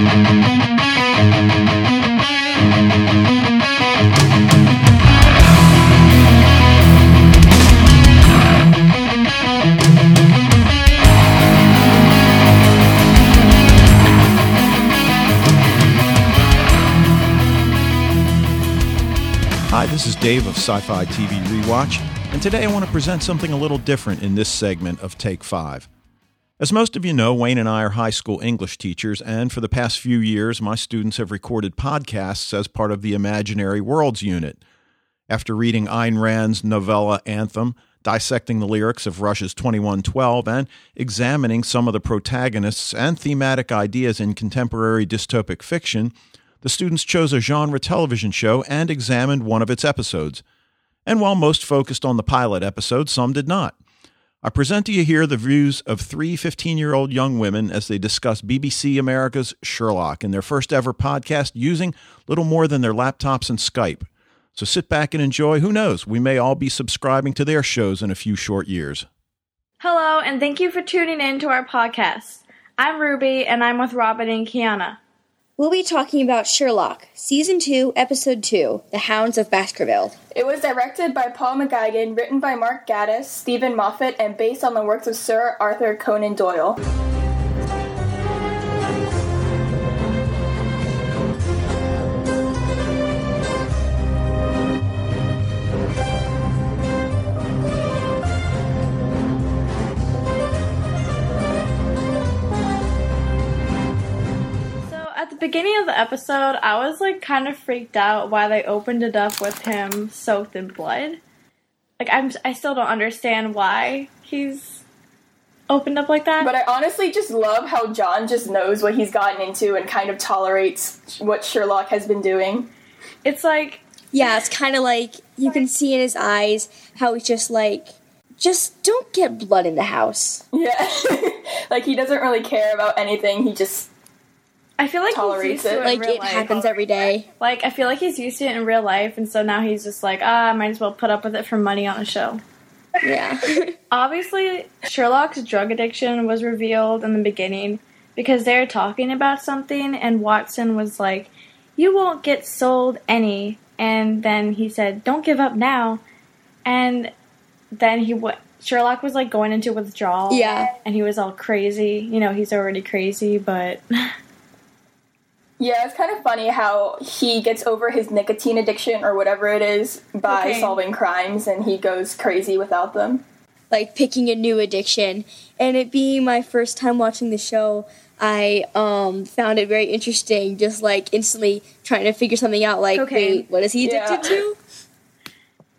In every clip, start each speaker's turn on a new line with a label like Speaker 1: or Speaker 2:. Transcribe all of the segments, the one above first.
Speaker 1: Hi, this is Dave of Sci Fi TV Rewatch, and today I want to present something a little different in this segment of Take 5. As most of you know, Wayne and I are high school English teachers, and for the past few years, my students have recorded podcasts as part of the Imaginary Worlds unit. After reading Ayn Rand's novella Anthem, dissecting the lyrics of Rush's 2112, and examining some of the protagonists and thematic ideas in contemporary dystopic fiction, the students chose a genre television show and examined one of its episodes. And while most focused on the pilot episode, some did not. I present to you here the views of three 15 year old young women as they discuss BBC America's Sherlock in their first ever podcast using little more than their laptops and Skype. So sit back and enjoy. Who knows? We may all be subscribing to their shows in a few short years.
Speaker 2: Hello, and thank you for tuning in to our podcast. I'm Ruby, and I'm with Robin and Kiana.
Speaker 3: We'll be talking about Sherlock, Season 2, Episode 2, The Hounds of Baskerville.
Speaker 4: It was directed by Paul McGuigan, written by Mark Gatiss, Steven Moffat, and based on the works of Sir Arthur Conan Doyle.
Speaker 2: Beginning of the episode, I was like kind of freaked out why they opened it up with him soaked in blood. Like, I'm, I still don't understand why he's opened up like that.
Speaker 4: But I honestly just love how John just knows what he's gotten into and kind of tolerates what Sherlock has been doing.
Speaker 2: it's like,
Speaker 3: Yeah, it's kind of like you can see in his eyes how he's just like, just don't get blood in the house.
Speaker 4: Yeah. like he doesn't really care about anything. He just
Speaker 2: I feel like
Speaker 4: Tolerates
Speaker 2: he's used to
Speaker 4: it.
Speaker 2: it,
Speaker 3: Like,
Speaker 2: in real
Speaker 3: it
Speaker 2: life.
Speaker 3: happens every day.
Speaker 2: Like, I feel like he's used to it in real life, and so now he's just like, ah, I might as well put up with it for money on a show.
Speaker 3: Yeah.
Speaker 2: Obviously, Sherlock's drug addiction was revealed in the beginning because they were talking about something, and Watson was like, You won't get sold any. And then he said, Don't give up now. And then he went. Sherlock was like going into withdrawal.
Speaker 3: Yeah.
Speaker 2: And he was all crazy. You know, he's already crazy, but.
Speaker 4: Yeah, it's kind of funny how he gets over his nicotine addiction or whatever it is by
Speaker 2: Cocaine.
Speaker 4: solving crimes and he goes crazy without them.
Speaker 3: like picking a new addiction. And it being my first time watching the show, I um, found it very interesting, just like instantly trying to figure something out. Like,
Speaker 2: Cocaine.
Speaker 3: wait, what is he addicted
Speaker 4: Yeah.
Speaker 3: to?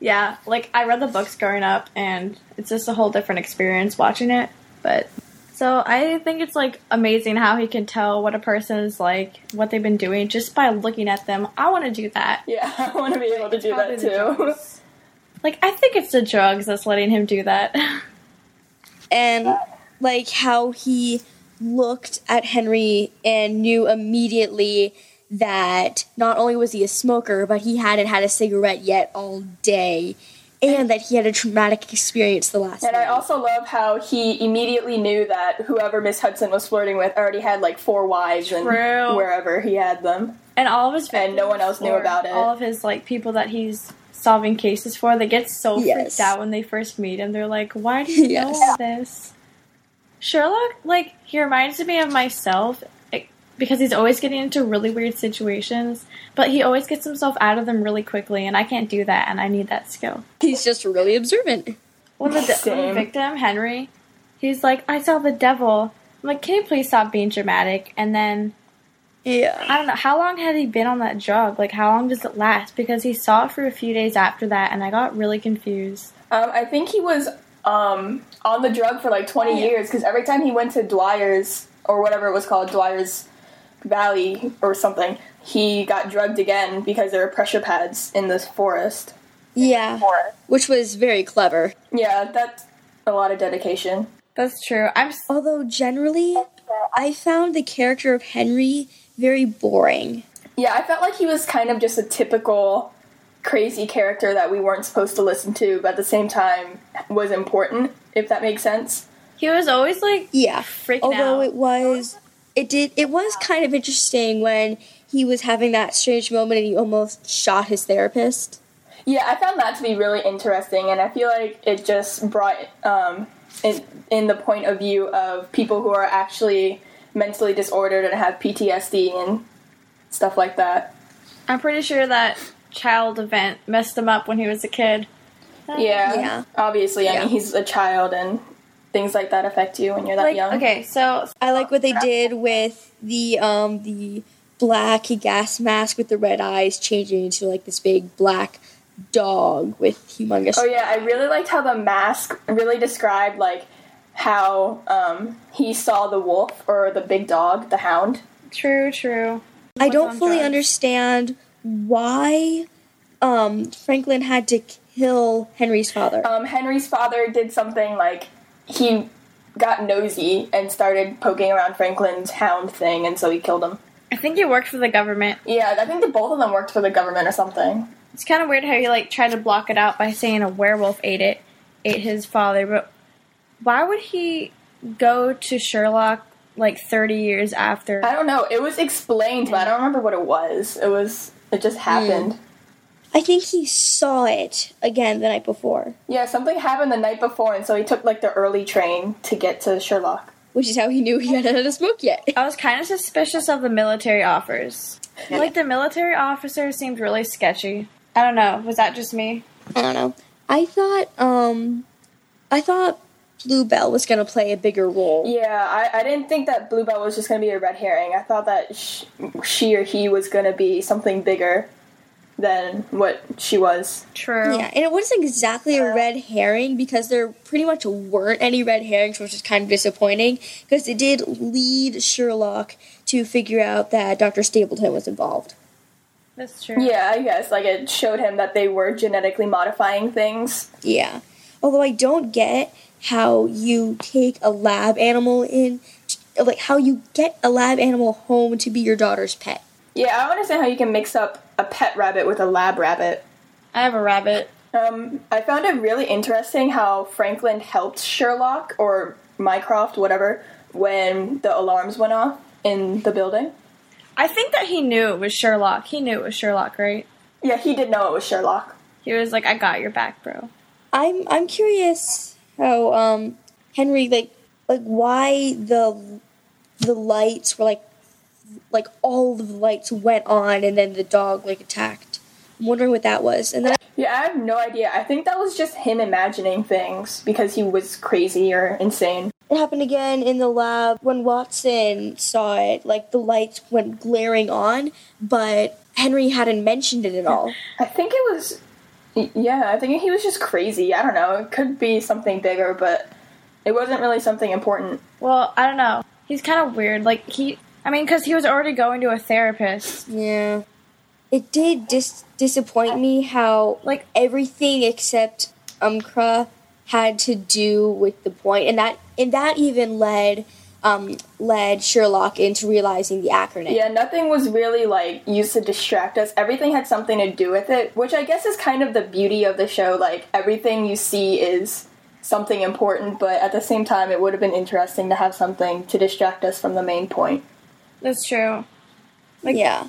Speaker 2: Yeah, like I read the books growing up, and it's just a whole different experience watching it. But so I think it's like amazing how he can tell what a person is like, what they've been doing just by looking at them. I want to do that.
Speaker 4: Yeah, I want to be able to do that too.
Speaker 2: Like I think it's the drugs that's letting him do that.
Speaker 3: and like how he looked at Henry and knew immediately that not only was he a smoker, but he hadn't had a cigarette yet all day, and that he had a traumatic experience the last time.
Speaker 4: And I also love how he immediately knew that whoever Miss Hudson was flirting with already had like four wives and wherever he had them.
Speaker 2: and all of his
Speaker 4: And no one else knew about it.
Speaker 2: All of his like people that he's solving cases for, they get so
Speaker 3: Yes.
Speaker 2: freaked out when they first meet him. They're like, "Why do you know all this?" Sherlock, like, he reminds me of myself because he's always getting into really weird situations, but he always gets himself out of them really quickly, and I can't do that, and I need that skill.
Speaker 3: He's just really observant.
Speaker 2: When the, when the
Speaker 4: Same.
Speaker 2: victim, Henry, he's like, I saw the devil. I'm like, can you please stop being dramatic? And then
Speaker 3: Yeah.
Speaker 2: I don't know how long had he been on that drug. Like, how long does it last? Because he saw it for a few days after that, and I got really confused.
Speaker 4: Um, I think he was um, on the drug for like 20
Speaker 2: Yeah.
Speaker 4: years because every time he went to Dwyer's or whatever it was called, Dwyer's Valley or something, he got drugged again because there were pressure pads in this forest.
Speaker 3: Yeah. Which was very clever.
Speaker 4: Yeah, that's a lot of dedication.
Speaker 2: That's true. I'm. s-
Speaker 3: Although generally, I found the character of Henry very boring.
Speaker 4: Yeah, I felt like he was kind of just a typical crazy character that we weren't supposed to listen to, but at the same time was important, if that makes sense.
Speaker 2: He was always like
Speaker 3: Yeah.
Speaker 2: freaking
Speaker 3: Although
Speaker 2: out.
Speaker 3: it was it did. It was kind of interesting when he was having that strange moment and he almost shot his therapist.
Speaker 4: Yeah, I found that to be really interesting, and I feel like it just brought um, in, in the point of view of people who are actually mentally disordered and have PTSD and stuff like that.
Speaker 2: I'm pretty sure that child event messed him up when he was a kid.
Speaker 4: Yeah,
Speaker 3: Yeah.
Speaker 4: obviously. I
Speaker 3: Yeah.
Speaker 4: mean, he's a child, and things like that affect you when you're that
Speaker 2: Like,
Speaker 4: young.
Speaker 2: okay, so
Speaker 3: I like what they did with the um the black gas mask with the red eyes changing into like this big black dog with humongous.
Speaker 4: Oh yeah, I really liked how the mask really described like how um, he saw the wolf or the big dog, the hound.
Speaker 2: true, true.
Speaker 3: I don't fully
Speaker 2: drugs.
Speaker 3: understand why um Franklin had to kill Henry's father.
Speaker 4: Um, Henry's father did something like he got nosy and started poking around Franklin's hound thing, and so he killed him.
Speaker 2: I think he worked for the government.
Speaker 4: Yeah, I think that both of them worked for the government or something.
Speaker 2: It's kind of weird how he like tried to block it out by saying a werewolf ate it, ate his father. But why would he go to Sherlock like 30 years after?
Speaker 4: I don't know. It was explained, but I don't remember what it was. It was. It just happened. Hmm.
Speaker 3: I think he saw it again the night before,
Speaker 4: Yeah, something happened the night before, and so he took like the early train to get to Sherlock.
Speaker 3: which is how he knew he hadn't had a smoke yet.
Speaker 2: I was kind of suspicious of the military offers. Like the military officer seemed really sketchy. I don't know. Was that just me?
Speaker 3: I don't know. I thought um I thought Bluebell was gonna play a bigger role.
Speaker 4: Yeah, I, I didn't think that Bluebell was just going to be a red herring. I thought that sh- she or he was going to be something bigger than what she was.
Speaker 2: True.
Speaker 3: Yeah, and it wasn't exactly a red herring because there pretty much weren't any red herrings, which is kind of disappointing because it did lead Sherlock to figure out that Dr. Stapleton was involved.
Speaker 2: That's true.
Speaker 4: Yeah, I guess. Like, it showed him that they were genetically modifying things.
Speaker 3: Yeah. Although I don't get how you take a lab animal in, like how you get a lab animal home to be your daughter's pet.
Speaker 4: Yeah, I don't understand how you can mix up a pet rabbit with a lab rabbit.
Speaker 2: I have a rabbit.
Speaker 4: Um, I found it really interesting how Franklin helped Sherlock, or Mycroft, whatever, when the alarms went off in the building.
Speaker 2: I think that he knew it was Sherlock. He knew it was Sherlock, right?
Speaker 4: Yeah, he did know it was Sherlock.
Speaker 2: He was like, "I got your back, bro."
Speaker 3: I'm I'm curious how um Henry like like why the the lights were like like all of the lights went on and then the dog like attacked. I'm wondering what that was. And then
Speaker 4: Yeah, I have no idea. I think that was just him imagining things because he was crazy or insane.
Speaker 3: it happened again in the lab when Watson saw it. Like the lights went glaring on, but Henry hadn't mentioned it at all.
Speaker 4: I think it was. Yeah, I think he was just crazy. I don't know. It could be something bigger, but it wasn't really something important.
Speaker 2: Well, I don't know. He's kind of weird. Like he, I mean, because he was already going to a therapist.
Speaker 3: Yeah. It did dis- disappoint me how like everything except Umkra had to do with the point, and that and that even led um, led Sherlock into realizing the acronym.
Speaker 4: Yeah, nothing was really like used to distract us. Everything had something to do with it, which I guess is kind of the beauty of the show. Like everything you see is something important, but at the same time, it would have been interesting to have something to distract us from the main point.
Speaker 2: That's true.
Speaker 3: yeah.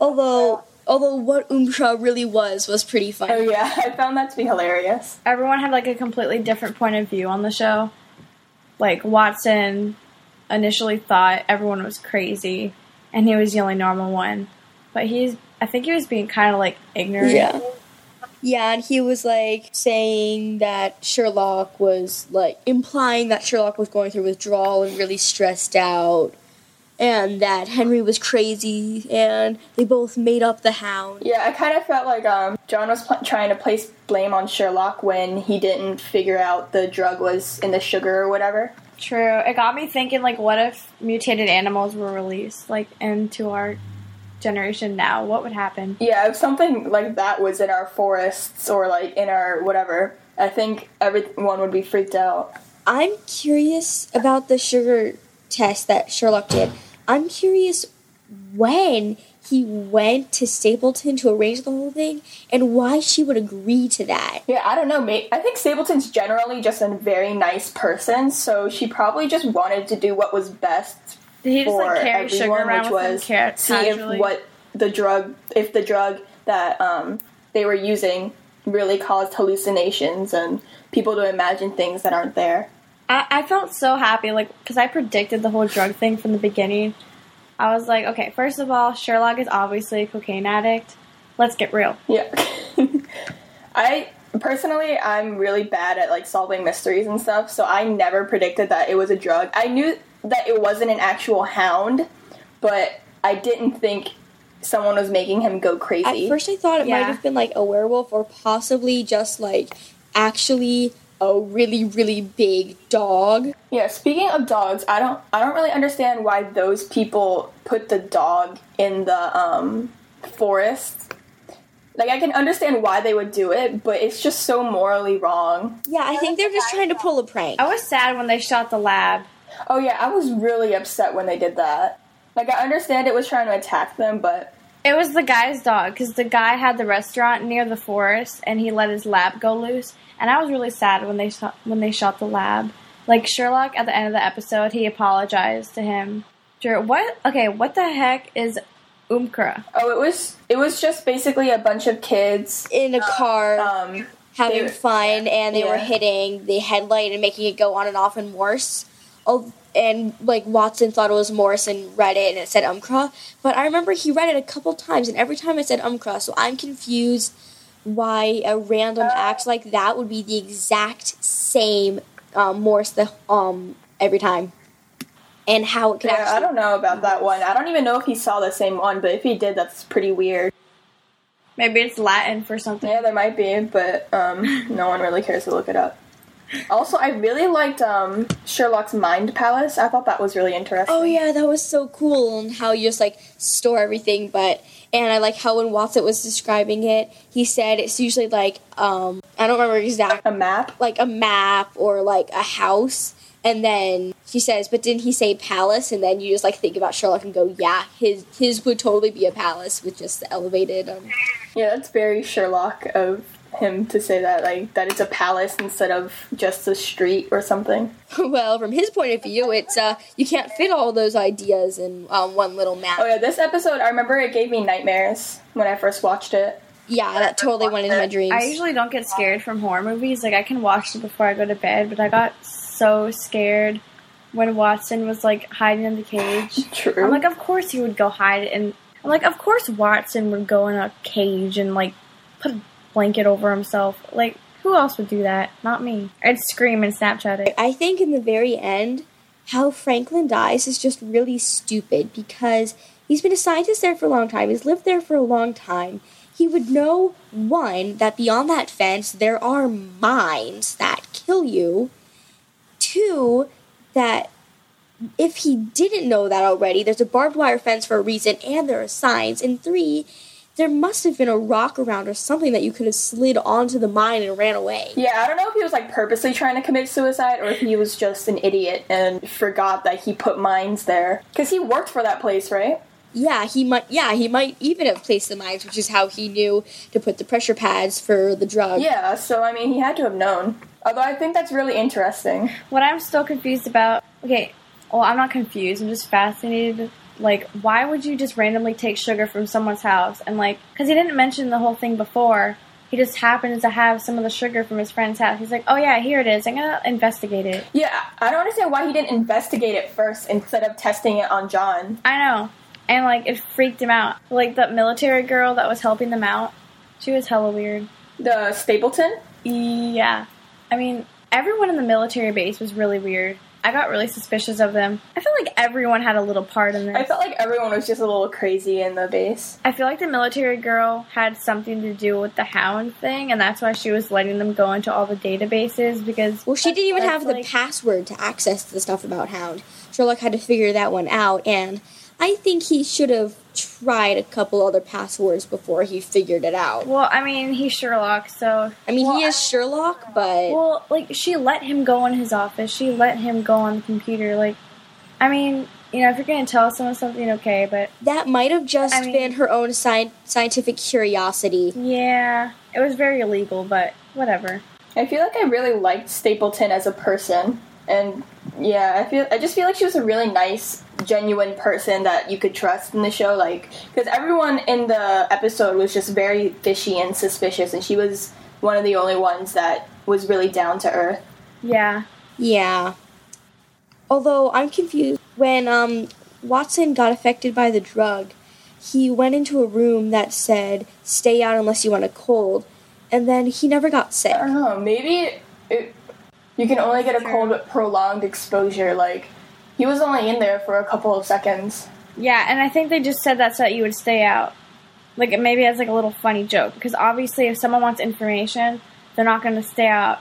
Speaker 3: Although uh, although what Umkra really was was pretty funny.
Speaker 4: Oh yeah, I found that to be hilarious.
Speaker 2: Everyone had like a completely different point of view on the show. Like Watson initially thought everyone was crazy, and he was the only normal one. But he's, I think he was being kind of like ignorant.
Speaker 3: Yeah. Yeah, and he was like saying that Sherlock was like implying that Sherlock was going through withdrawal and really stressed out, and that Henry was crazy, and they both made up the hound.
Speaker 4: Yeah, I kind of felt like um, John was pl- trying to place blame on Sherlock when he didn't figure out the drug was in the sugar or whatever.
Speaker 2: True. It got me thinking, like, what if mutated animals were released, like, into our generation now? What would happen?
Speaker 4: Yeah, if something like that was in our forests or like in our whatever, I think everyone would be freaked out.
Speaker 3: I'm curious about the sugar test that Sherlock did. I'm curious when he went to Stapleton to arrange the whole thing and why she would agree to that.
Speaker 4: Yeah, I don't know. Mate. I think Stapleton's generally just a very nice person, so she probably just wanted to do what was best
Speaker 2: he just,
Speaker 4: for
Speaker 2: like, carry sugar
Speaker 4: everyone,
Speaker 2: around
Speaker 4: which
Speaker 2: with him
Speaker 4: was
Speaker 2: ca-
Speaker 4: see if what the drug, if the drug that um, they were using really caused hallucinations and people to imagine things that aren't there.
Speaker 2: I, I felt so happy, like, because I predicted the whole drug thing from the beginning. I was like, okay, first of all, Sherlock is obviously a cocaine addict. Let's get real.
Speaker 4: Yeah. I personally I'm really bad at like solving mysteries and stuff, so I never predicted that it was a drug. I knew that it wasn't an actual hound, but I didn't think someone was making him go crazy.
Speaker 3: At first, I thought it
Speaker 2: Yeah.
Speaker 3: might have been like a werewolf or possibly just like actually a really, really big dog.
Speaker 4: yeah, speaking of dogs, I don't I don't really understand why those people put the dog in the um forest. Like I can understand why they would do it, but it's just so morally wrong.
Speaker 3: Yeah, I think they're just trying to pull a prank.
Speaker 2: I was sad when they shot the lab.
Speaker 4: Oh yeah, I was really upset when they did that. Like I understand it was trying to attack them, but
Speaker 2: It was the guy's dog because the guy had the restaurant near the forest and he let his lab go loose. And I was really sad when they shot, when they shot the lab. Like Sherlock at the end of the episode, he apologized to him. What? Okay, what the heck is Umkra?
Speaker 4: oh, it was it was just basically a bunch of kids.
Speaker 3: in a car
Speaker 4: Um,
Speaker 3: having
Speaker 4: they-
Speaker 3: fun, and they were hitting the headlight and making it go on and off and Morse. Oh, and like Watson thought it was Morse and read it, and it said Umcra. But I remember he read it a couple times, and every time it said Umcra. So I'm confused why a random act like that would be the exact same um, Morse the um every time, and how it could
Speaker 4: yeah,
Speaker 3: actually.
Speaker 4: I don't know about that one. I don't even know if he saw the same one, but if he did, that's pretty weird.
Speaker 2: Maybe it's Latin for something.
Speaker 4: Yeah, there might be, but um, no one really cares to look it up. Also, I really liked um, Sherlock's Mind Palace. I thought that was really interesting.
Speaker 3: Oh yeah, that was so cool and how you just like store everything. But and I like how when Watson was describing it, he said it's usually like um I don't remember exact
Speaker 4: A map.
Speaker 3: like a map or like a house. And then she says, but didn't he say palace? And then you just like think about Sherlock and go, yeah, his his would totally be a palace with just the elevated. Um,
Speaker 4: Yeah, that's very Sherlock of him to say that, like that it's a palace instead of just a street or something.
Speaker 3: well, from his point of view, it's uh you can't fit all those ideas in um, one little map.
Speaker 4: Oh yeah, this episode I remember it gave me nightmares when I first watched it.
Speaker 3: Yeah, that totally went into my dreams.
Speaker 2: I usually don't get scared from horror movies. Like I can watch it before I go to bed, but I got so scared when Watson was like hiding in the cage.
Speaker 4: True.
Speaker 2: I'm like, of course he would go hide it, and I'm like, of course Watson would go in a cage and like put a blanket over himself. Like, who else would do that? Not me. I'd scream and Snapchat it.
Speaker 3: I think in the very end, how Franklin dies is just really stupid because he's been a scientist there for a long time. He's lived there for a long time. He would know, one, that beyond that fence there are mines that kill you. Two, that if he didn't know that already, there's a barbed wire fence for a reason and there are signs. And three, there must have been a rock around or something that you could have slid onto the mine and ran away.
Speaker 4: Yeah, I don't know if he was like purposely trying to commit suicide or if he was just an idiot and forgot that he put mines there. Because he worked for that place, right?
Speaker 3: Yeah, he might. Yeah, he might even have placed the mines, which is how he knew to put the pressure pads for the drug.
Speaker 4: Yeah, so I mean, he had to have known. Although I think that's really interesting.
Speaker 2: What I'm still confused about, okay, well, I'm not confused. I'm just fascinated. Like, why would you just randomly take sugar from someone's house? And, like, because he didn't mention the whole thing before. He just happened to have some of the sugar from his friend's house. He's like, oh, yeah, here it is. I'm going to investigate it.
Speaker 4: Yeah, I don't understand why he didn't investigate it first instead of testing it on John.
Speaker 2: I know. And, like, it freaked him out. Like, the military girl that was helping them out, she was hella weird.
Speaker 4: The Stapleton?
Speaker 2: Yeah. I mean, everyone in the military base was really weird. I got really suspicious of them. I felt like everyone had a little part in this.
Speaker 4: I felt like everyone was just a little crazy in the base.
Speaker 2: I feel like the military girl had something to do with the hound thing, and that's why she was letting them go into all the databases because.
Speaker 3: Well, she didn't even
Speaker 2: That's
Speaker 3: have the password to access the stuff about Hound. Sherlock had to figure that one out, and I think he should have tried a couple other passwords before he figured it out.
Speaker 2: Well, I mean, he's Sherlock, so.
Speaker 3: I mean,
Speaker 2: Well,
Speaker 3: he is Sherlock, but
Speaker 2: Well, like, she let him go in his office. She let him go on the computer. Like, I mean, you know, if you're going to tell someone something, okay, but
Speaker 3: that might have just
Speaker 2: I mean-
Speaker 3: been her own sci- scientific curiosity.
Speaker 2: yeah, it was very illegal, but whatever.
Speaker 4: I feel like I really liked Stapleton as a person, and yeah, I feel I just feel like she was a really nice genuine person that you could trust in the show. Like, because everyone in the episode was just very fishy and suspicious, and she was one of the only ones that was really down to earth.
Speaker 2: Yeah.
Speaker 3: Yeah. Although I'm confused when um, Watson got affected by the drug, he went into a room that said "Stay out unless you want a cold," and then he never got sick.
Speaker 4: I don't know. Maybe it, you can only get a cold with prolonged exposure. Like he was only in there for a couple of seconds.
Speaker 2: Yeah, and I think they just said that so that you would stay out. Like maybe as like a little funny joke because obviously if someone wants information, they're not going to stay out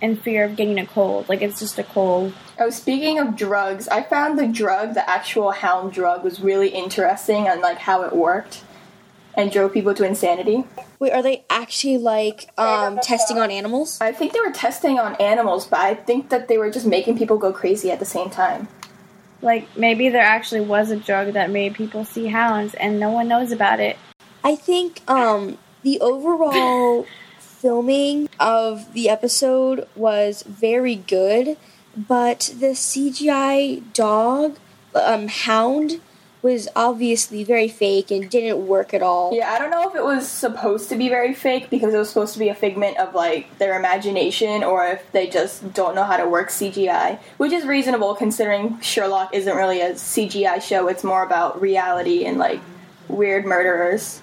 Speaker 2: in fear of getting a cold. Like it's just a cold.
Speaker 4: Oh, speaking of drugs, I found the drug, the actual hound drug, was really interesting and like how it worked and drove people to insanity.
Speaker 3: Wait, are they actually like um, testing on animals?
Speaker 4: I think they were testing on animals, but I think that they were just making people go crazy at the same time.
Speaker 2: Like maybe there actually was a drug that made people see hounds and no one knows about it.
Speaker 3: I think um, the overall filming of the episode was very good, but the CGI dog, um, hound, was obviously very fake and didn't work at all.
Speaker 4: Yeah, I don't know if it was supposed to be very fake because it was supposed to be a figment of like their imagination or if they just don't know how to work CGI, which is reasonable considering Sherlock isn't really a CGI show, it's more about reality and like weird murderers.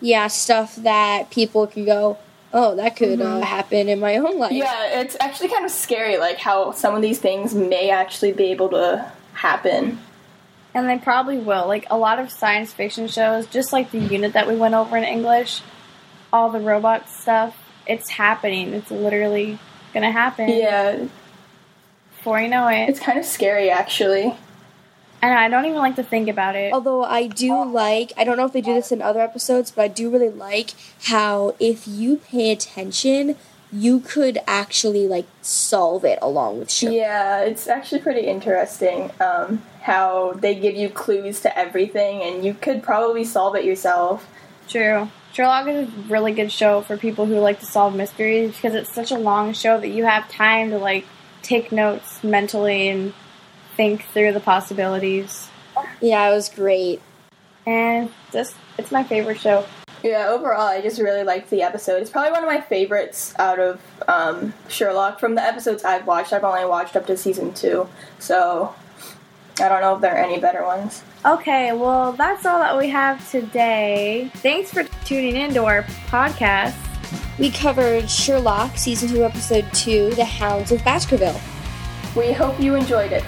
Speaker 3: Yeah, stuff that people can go, oh, that could
Speaker 2: Mm-hmm.
Speaker 3: uh, happen in my own life.
Speaker 4: Yeah, it's actually kind of scary like how some of these things may actually be able to happen.
Speaker 2: And they probably will. Like a lot of science fiction shows, just like the unit that we went over in English, all the robot stuff, it's happening. It's literally gonna happen.
Speaker 4: Yeah,
Speaker 2: Before you know it.
Speaker 4: it's kind of scary actually.
Speaker 2: And I don't even like to think about it.
Speaker 3: Although I do like, I don't know if they do this in other episodes, but I do really like how if you pay attention, you could actually like solve it along with Sherlock.
Speaker 4: Yeah, it's actually pretty interesting um, how they give you clues to everything and you could probably solve it yourself.
Speaker 2: True. Sherlock is a really good show for people who like to solve mysteries because it's such a long show that you have time to like take notes mentally and think through the possibilities.
Speaker 3: Yeah, it was great.
Speaker 2: And just it's my favorite show.
Speaker 4: Yeah, overall, I just really liked the episode. It's probably one of my favorites out of um, Sherlock. From the episodes I've watched, I've only watched up to season two, so I don't know if there are any better ones.
Speaker 2: Okay, well that's all that we have today. Thanks for tuning in to our podcast.
Speaker 3: We covered Sherlock season two, episode two, The Hounds of Baskerville.
Speaker 4: We hope you enjoyed it.